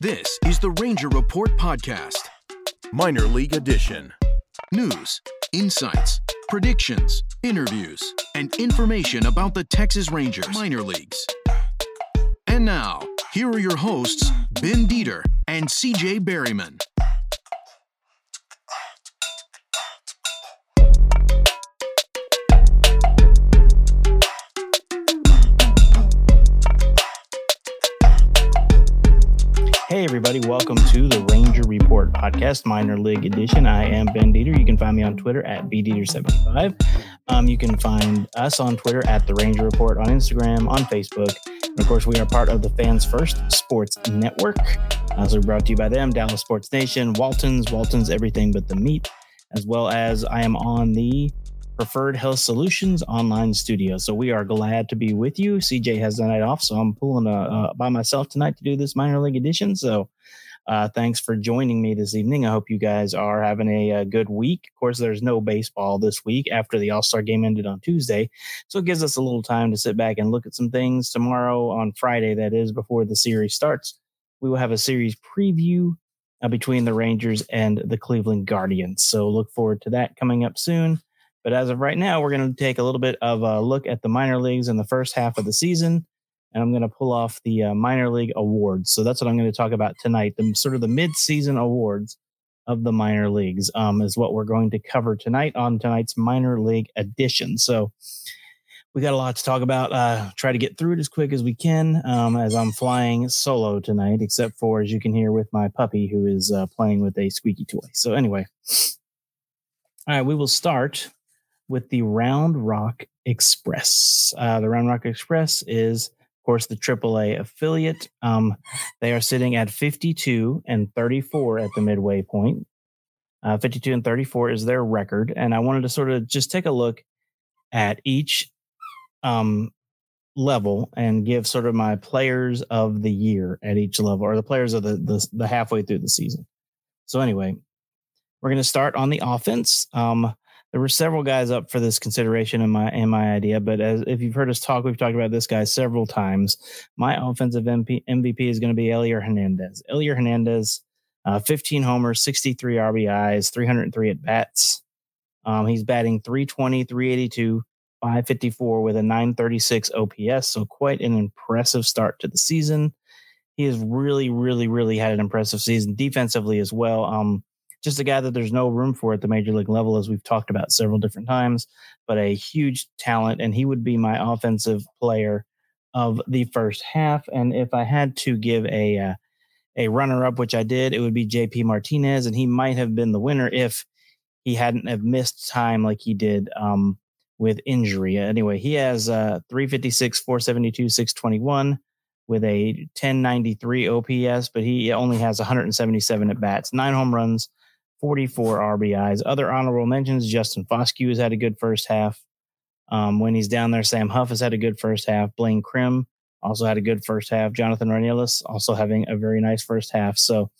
This is the Ranger Report Podcast, Minor League Edition. news, insights, predictions, interviews, and information about the Texas Rangers minor leagues. And now, here are your hosts, Ben Dieter and CJ Berryman. Everybody, welcome to the Ranger Report podcast, minor league edition. I am Ben Dieter. You can find me on Twitter at BDieter75. Um, you can find us on Twitter at the Ranger Report, on Instagram, on Facebook. And of course, we are part of the Fans First Sports Network. Also brought to you by them, Dallas Sports Nation, Waltons, Waltons, everything but the meat, as well as I am on the Preferred Health Solutions online studio. So we are glad to be with you. CJ has the night off, so I'm pulling uh, by myself tonight to do this minor league edition. So uh, thanks for joining me this evening. I hope you guys are having a, a good week. Of course, there's no baseball this week after the All Star game ended on Tuesday, so it gives us a little time to sit back and look at some things. Tomorrow on Friday, that is before the series starts, we will have a series preview uh, between the Rangers and the Cleveland Guardians. So look forward to that coming up soon. But as of right now, we're going to take a little bit of a look at the minor leagues in the first half of the season. And I'm going to pull off the uh, minor league awards. So that's what I'm going to talk about tonight. The sort of the mid-season awards of the minor leagues um, is what we're going to cover tonight on tonight's minor league edition. So we got a lot to talk about. Uh, try to get through it as quick as we can um, as I'm flying solo tonight, except for, as you can hear, with my puppy who is uh, playing with a squeaky toy. So anyway, all right, we will start with the Round Rock Express. Uh, the Round Rock Express is, of course, the AAA affiliate. Um, they are sitting at 52 and 34 at the midway point. Uh, 52 and 34 is their record. And I wanted to sort of just take a look at each um, level and give sort of my players of the year at each level or the players of the, the, the halfway through the season. So, anyway, we're going to start on the offense. Um, there were several guys up for this consideration in my in my idea, but as if you've heard us talk, we've talked about this guy several times. My offensive MP, MVP is going to be Elier Hernandez. Elier Hernandez, uh, 15 homers, 63 RBIs, 303 at bats. Um, he's batting 320, 382, 554 with a 936 OPS. So quite an impressive start to the season. He has really, really, really had an impressive season defensively as well. Um, just a guy that there's no room for at the major league level, as we've talked about several different times, but a huge talent. And he would be my offensive player of the first half. And if I had to give a, uh, a runner up, which I did, it would be JP Martinez. And he might have been the winner if he hadn't have missed time like he did um, with injury. Anyway, he has uh, 356, 472, 621 with a 1093 OPS, but he only has 177 at bats, nine home runs, 44 RBIs. Other honorable mentions: Justin Foscue has had a good first half. Um, when he's down there, Sam Huff has had a good first half. Blaine Crim also had a good first half. Jonathan Ornelas also having a very nice first half. So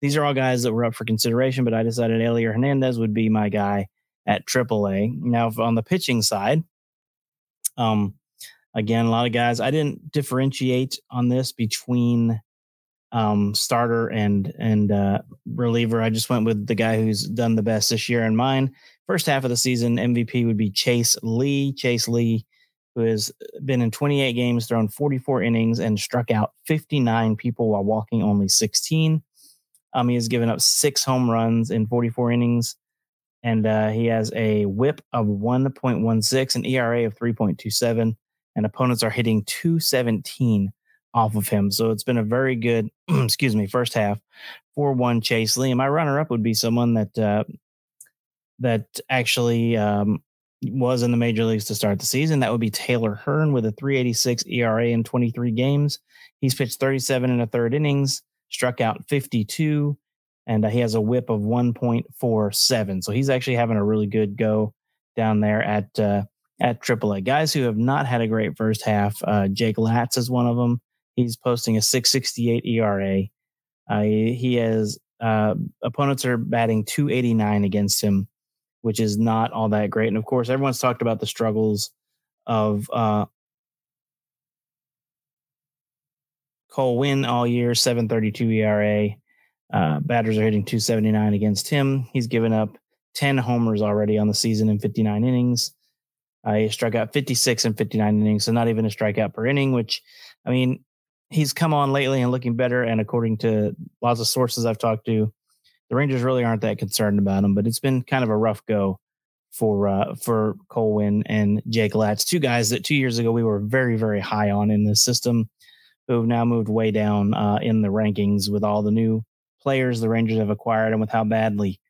these are all guys that were up for consideration, but I decided Elier Hernandez would be my guy at AAA. Now on the pitching side, um, again, a lot of guys. I didn't differentiate on this between um, starter and and uh, reliever. I just went with the guy who's done the best this year in mine. First half of the season, MVP would be Chase Lee. Chase Lee, who has been in 28 games, thrown 44 innings, and struck out 59 people while walking only 16. Um, he has given up six home runs in 44 innings, and uh, he has a WHIP of 1.16, an ERA of 3.27, and opponents are hitting 217 off of him. So it's been a very good, excuse me, first half for one Chase Lee. And my runner up would be someone that uh, that actually um, was in the major leagues to start the season. That would be Taylor Hearn with a 386 ERA in 23 games. He's pitched 37 and a third innings, struck out 52, and uh, he has a whip of 1.47. So he's actually having a really good go down there at uh, at AAA. Guys who have not had a great first half, uh, Jake Latz is one of them. He's posting a 668 ERA. Uh, he, has uh, opponents are batting 289 against him, which is not all that great. And of course, everyone's talked about the struggles of uh, Cole Winn all year, 732 ERA. Uh, batters are hitting 279 against him. He's given up 10 homers already on the season in 59 innings. Uh, he struck out 56 in 59 innings, so not even a strikeout per inning, which, I mean, he's come on lately and looking better. And according to lots of sources I've talked to, the Rangers really aren't that concerned about him, but it's been kind of a rough go for uh, for Cole Winn and Jake Latz, two guys that two years ago we were very very high on in this system, who have now moved way down uh, in the rankings with all the new players the Rangers have acquired and with how badly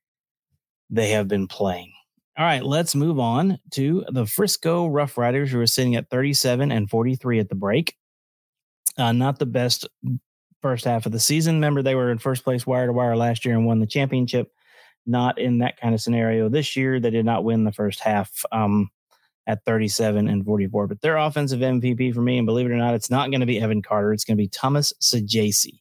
they have been playing. All right, let's move on to the Frisco Rough Riders, who are sitting at 37 and 43 at the break. Uh, not the best first half of the season. Remember, they were in first place wire to wire last year and won the championship. Not in that kind of scenario this year. They did not win the first half um, at 37 and 44. But their offensive MVP for me, and believe it or not, it's not going to be Evan Carter. It's going to be Thomas Saggese.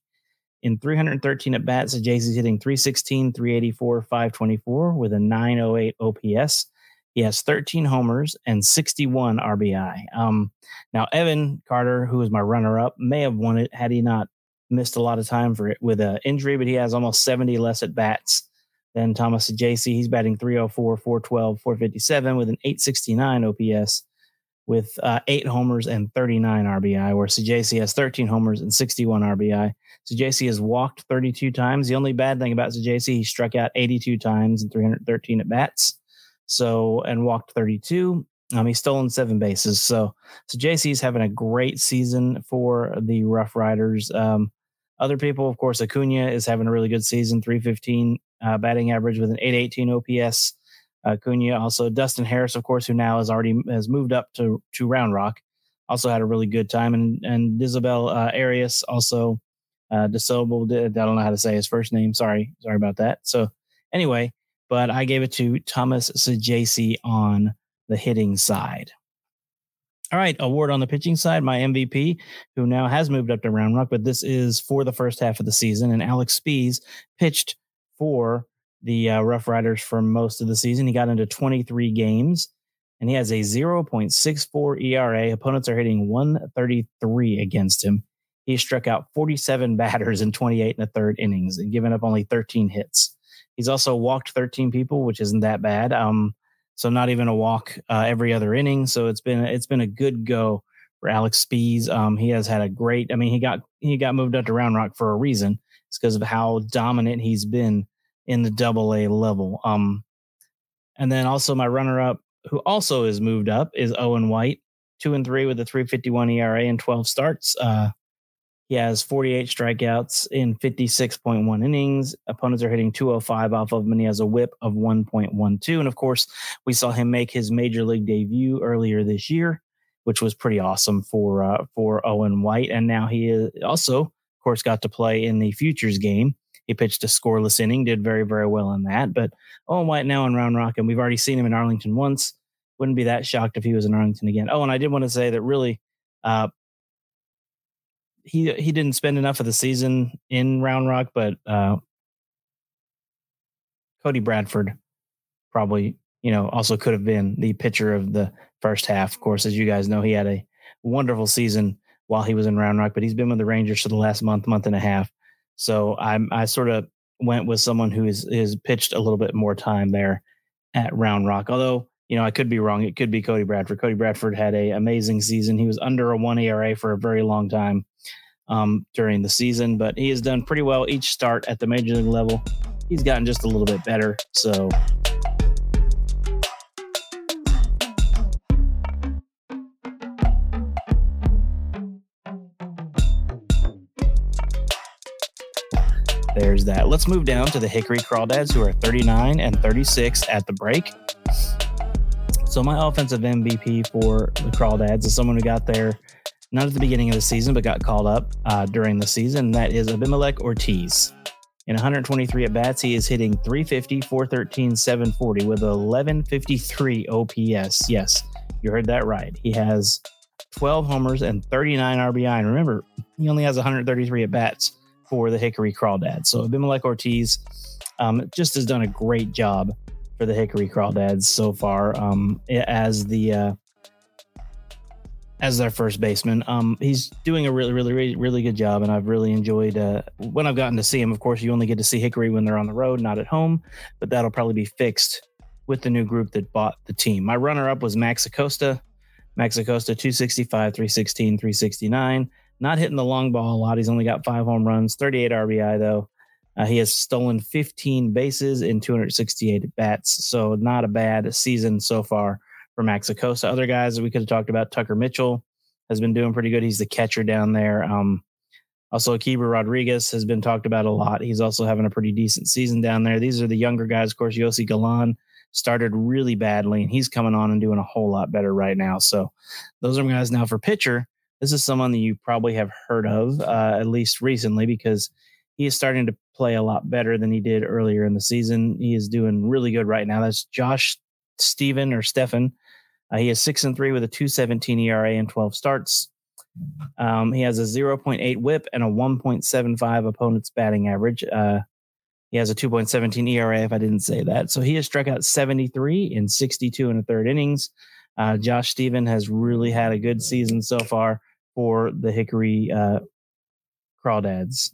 In 313 at bats, Saggese's hitting 316, 384, 524 with a 908 OPS. He has 13 homers and 61 RBI. Um, now, Evan Carter, who was my runner up, may have won it had he not missed a lot of time for it with an injury, but he has almost 70 less at bats than Thomas Saggese. He's batting 304, 412, 457 with an 869 OPS with uh, eight homers and 39 RBI, where Saggese has 13 homers and 61 RBI. Saggese has walked 32 times. The only bad thing about Saggese, he struck out 82 times and 313 at bats. So, and walked 32. Um, he's stolen seven bases. So, so JC's having a great season for the Rough Riders. Um, other people, of course, Acuna is having a really good season, 315 uh, batting average with an 818 OPS. Acuna also Dustin Harris, of course, who now has already has moved up to to Round Rock, also had a really good time, and and Isabel uh, Arias also uh, DeSobo. I don't know how to say his first name. Sorry, sorry about that. So anyway, but I gave it to Thomas Saggese on the hitting side. All right, award on the pitching side, my MVP, who now has moved up to Round Rock, but this is for the first half of the season. And Alex Speas pitched for the uh, Rough Riders for most of the season. He got into 23 games and he has a 0.64 ERA. Opponents are hitting 133 against him. He struck out 47 batters in 28 and a third innings and given up only 13 hits. He's also walked 13 people, which isn't that bad. Um, so not even a walk uh, every other inning. So it's been it's been a good go for Alex Speas. Um, he has had a great. I mean, he got he got moved up to Round Rock for a reason. It's because of how dominant he's been in the Double A level. Um, and then also my runner up, who also is moved up, is Owen White, two and three with a 351 ERA and 12 starts. Uh, he has 48 strikeouts in 56.1 innings. Opponents are hitting 205 off of him, and he has a whip of 1.12. And of course, we saw him make his major league debut earlier this year, which was pretty awesome for uh, for Owen White. And now he is also, of course, got to play in the futures game. He pitched a scoreless inning, did very very well in that. But Owen White now in Round Rock, and we've already seen him in Arlington once. Wouldn't be that shocked if he was in Arlington again. Oh, and I did want to say that really. Uh, he he didn't spend enough of the season in Round Rock, but uh, Cody Bradford probably you know also could have been the pitcher of the first half. Of course, as you guys know, he had a wonderful season while he was in Round Rock, but he's been with the Rangers for the last month, month and a half. So I I sort of went with someone who is is pitched a little bit more time there at Round Rock. Although you know I could be wrong, it could be Cody Bradford. Cody Bradford had a amazing season. He was under a one ERA for a very long time um, during the season, but he has done pretty well each start at the major league level. He's gotten just a little bit better. So there's that. Let's move down to the Hickory Crawdads, who are 39 and 36 at the break. So my offensive MVP for the Crawdads is someone who got there not at the beginning of the season, but got called up uh, during the season. That is Abimelec Ortiz. In 123 at bats, he is hitting 350, 413, 740 with 1153 OPS. Yes, you heard that right. He has 12 homers and 39 RBI. And remember, he only has 133 at bats for the Hickory Crawdads. So Abimelec Ortiz um, just has done a great job for the Hickory Crawdads so far um, as the uh, as their first baseman. Um, he's doing a really, really, really, really good job, and I've really enjoyed uh, when I've gotten to see him. Of course, you only get to see Hickory when they're on the road, not at home, but that'll probably be fixed with the new group that bought the team. My runner-up was Max Acosta. Max Acosta, 265, 316, 369. Not hitting the long ball a lot. He's only got five home runs, 38 RBI though. Uh, he has stolen 15 bases in 268 bats, so not a bad season so far Max Acosta. Other guys that we could have talked about, Tucker Mitchell has been doing pretty good. He's the catcher down there. Um, also, Keibert Rodriguez has been talked about a lot. He's also having a pretty decent season down there. These are the younger guys. Of course, Yosy Galan started really badly, and he's coming on and doing a whole lot better right now. So, those are guys. Now, for pitcher, this is someone that you probably have heard of, uh, at least recently, because he is starting to play a lot better than he did earlier in the season. He is doing really good right now. That's Josh Steven or Stefan uh, he is six and three with a 217 ERA and 12 starts. Um, he has a 0.8 whip and a 1.75 opponent's batting average. Uh, he has a 2.17 ERA, if I didn't say that. So he has struck out 73 in 62 and a third innings. Uh, Josh Steven has really had a good season so far for the Hickory uh, Crawdads.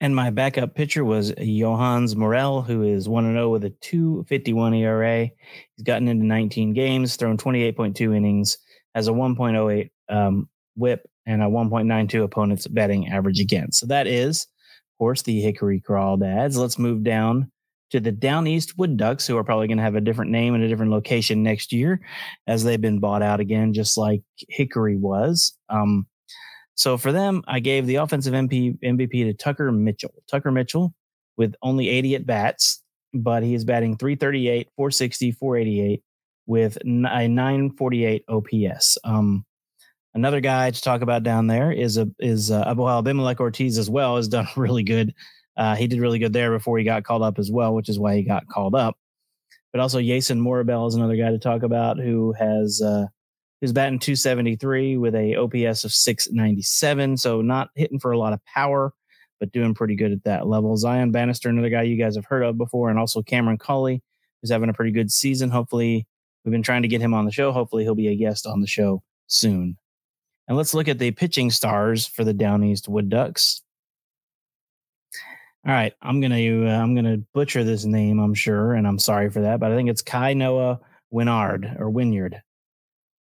And my backup pitcher was Johannes Morel, who is 1 0 with a 251 ERA. He's gotten into 19 games, thrown 28.2 innings, has a 1.08 um, whip, and a 1.92 opponent's betting average against. So that is, of course, the Hickory Crawdads. Let's move down to the Down East Wood Ducks, who are probably going to have a different name and a different location next year as they've been bought out again, just like Hickory was. Um, so for them, I gave the offensive MP, MVP to Tucker Mitchell. Tucker Mitchell with only 80 at bats, but he is batting 338, 460, 488 with a 948 OPS. Um, another guy to talk about down there is a is uh, Abimelec Ortiz as well. Has done really good. Uh, he did really good there before he got called up as well, which is why he got called up. But also Jason Morabel is another guy to talk about who has uh, He's batting 273 with a OPS of 697. So not hitting for a lot of power, but doing pretty good at that level. Zion Bannister, another guy you guys have heard of before, and also Cameron Cauley, who's having a pretty good season. Hopefully, we've been trying to get him on the show. Hopefully, he'll be a guest on the show soon. And let's look at the pitching stars for the Down East Wood Ducks. All right, I'm gonna uh, I'm gonna butcher this name, I'm sure, and I'm sorry for that, but I think it's Kai Noah Winard or Winyard.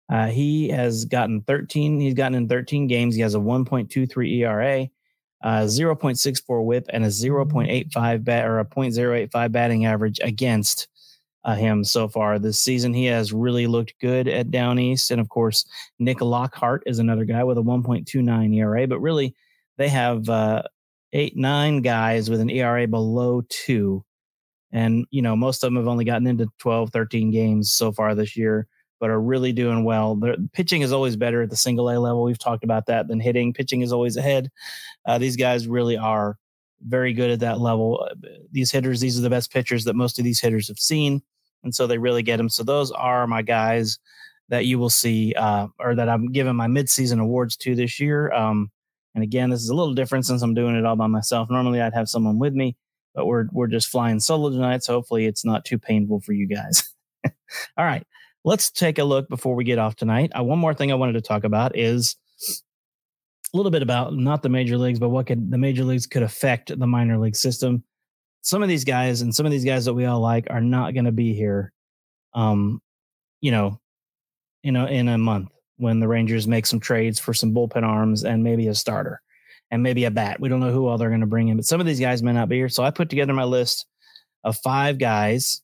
Uh, he has gotten 13. He's gotten in 13 games. He has a 1.23 ERA, uh, 0.64 WHIP, and a 0.85 bat or a 0.085 batting average against uh, him so far this season. He has really looked good at Down East, and of course, Nick Lockhart is another guy with a 1.29 ERA. But really, they have uh, eight, nine guys with an ERA below two. And, you know, most of them have only gotten into 12, 13 games so far this year but are really doing well. The pitching is always better at the single A level. We've talked about that than hitting. Pitching is always ahead. Uh, these guys really are very good at that level. Uh, these hitters, these are the best pitchers that most of these hitters have seen, and so they really get them. So those are my guys that you will see, uh, or that I'm giving my midseason awards to this year. Um, and again, this is a little different since I'm doing it all by myself. Normally, I'd have someone with me, but we're we're just flying solo tonight, so hopefully, it's not too painful for you guys. all right let's take a look before we get off tonight. Uh, one more thing I wanted to talk about is a little bit about not the major leagues, but what could the major leagues could affect the minor league system. Some of these guys and some of these guys that we all like are not going to be here, um, you know, you know, in a month when the Rangers make some trades for some bullpen arms and maybe a starter and maybe a bat. We don't know who all they're going to bring in, but some of these guys may not be here. So I put together my list of five guys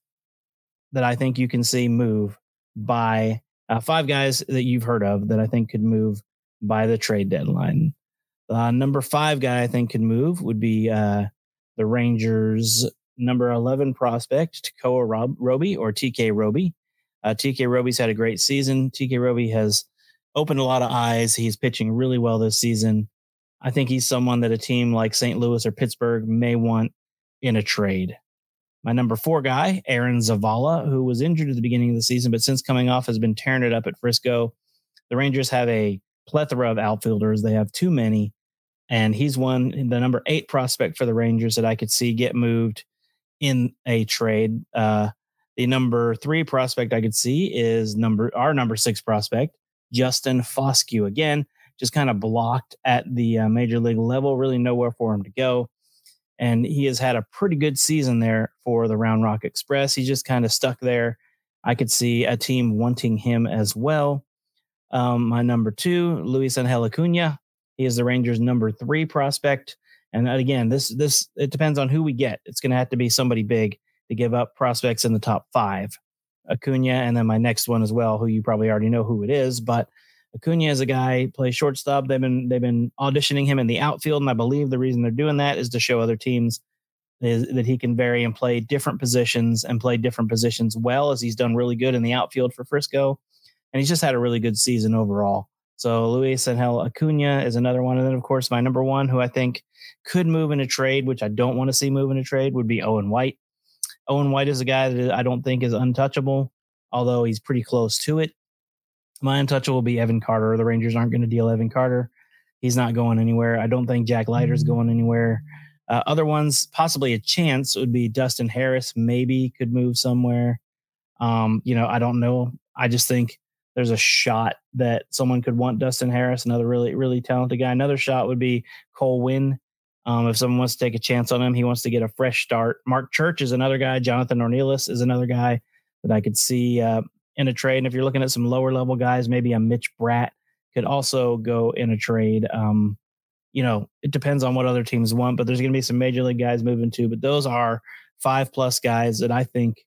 that I think you can see move by uh, five guys that you've heard of that I think could move by the trade deadline. Uh, number five guy I think could move would be uh, the Rangers' number 11 prospect, Tekoah Rob- Roby or TK Roby. Uh, TK Roby's had a great season. TK Roby has opened a lot of eyes. He's pitching really well this season. I think he's someone that a team like St. Louis or Pittsburgh may want in a trade. My number four guy, Aaron Zavala, who was injured at the beginning of the season, but since coming off has been tearing it up at Frisco. The Rangers have a plethora of outfielders. They have too many. And he's one, the number eight prospect for the Rangers that I could see get moved in a trade. Uh, The number three prospect I could see is number our number six prospect, Justin Foscue. Again, just kind of blocked at the uh, major league level, really nowhere for him to go. And he has had a pretty good season there for the Round Rock Express. He's just kind of stuck there. I could see a team wanting him as well. Um, my number two, Luis Angel Acuna. He is the Rangers' number three prospect. And again, this this it depends on who we get. It's going to have to be somebody big to give up prospects in the top five. Acuna, and then my next one as well, who you probably already know who it is, but Acuna is a guy plays shortstop. They've been they've been auditioning him in the outfield, and I believe the reason they're doing that is to show other teams is that he can vary and play different positions and play different positions well, as he's done really good in the outfield for Frisco, and he's just had a really good season overall. So Luis Angel Acuna is another one, and then of course my number one, who I think could move in a trade, which I don't want to see move in a trade, would be Owen White. Owen White is a guy that I don't think is untouchable, although he's pretty close to it. My untouchable will be Evan Carter. The Rangers aren't going to deal Evan Carter. He's not going anywhere. I don't think Jack Leiter's mm-hmm. going anywhere. Uh, other ones, possibly a chance, would be Dustin Harris. Maybe could move somewhere. Um, you know, I don't know. I just think there's a shot that someone could want Dustin Harris, another really, really talented guy. Another shot would be Cole Winn. Um, if someone wants to take a chance on him, he wants to get a fresh start. Marc Church is another guy. Jonathan Ornelas is another guy that I could see uh, in a trade. And if you're looking at some lower level guys, maybe a Mitch Bratt could also go in a trade. Um, you know, it depends on what other teams want, but there's going to be some major league guys moving too. But those are five plus guys that I think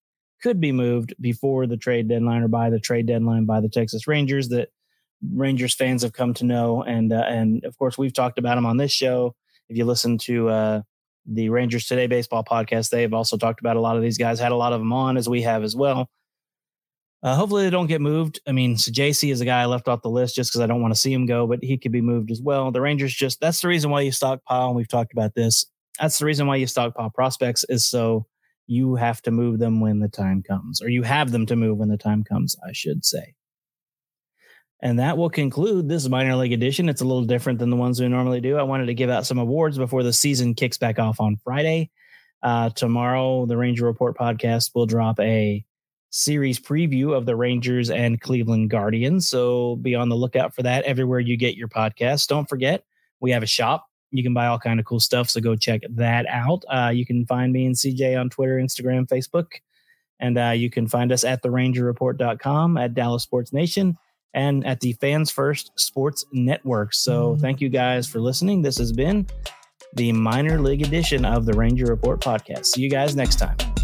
could be moved before the trade deadline or by the trade deadline by the Texas Rangers that Rangers fans have come to know. And uh, and of course, we've talked about them on this show. If you listen to uh, the Rangers Today baseball podcast, they've also talked about a lot of these guys. Had a lot of them on as we have as well. Uh, hopefully they don't get moved. I mean, so JC is a guy I left off the list just because I don't want to see him go, but he could be moved as well. The Rangers just that's the reason why you stockpile, and we've talked about this. That's the reason why you stockpile prospects is so you have to move them when the time comes, or you have them to move when the time comes, I should say. And that will conclude this minor league edition. It's a little different than the ones we normally do. I wanted to give out some awards before the season kicks back off on Friday. Uh, tomorrow, the Ranger Report podcast will drop a series preview of the Rangers and Cleveland Guardians. So be on the lookout for that everywhere you get your podcast. Don't forget, we have a shop. You can buy all kind of cool stuff. So go check that out. Uh, you can find me and CJ on Twitter, Instagram, Facebook. And uh, you can find us at therangerreport.com, at Dallas Sports Nation, and at the Fans First Sports Network. So thank you guys for listening. This has been the minor league edition of the Ranger Report podcast. See you guys next time.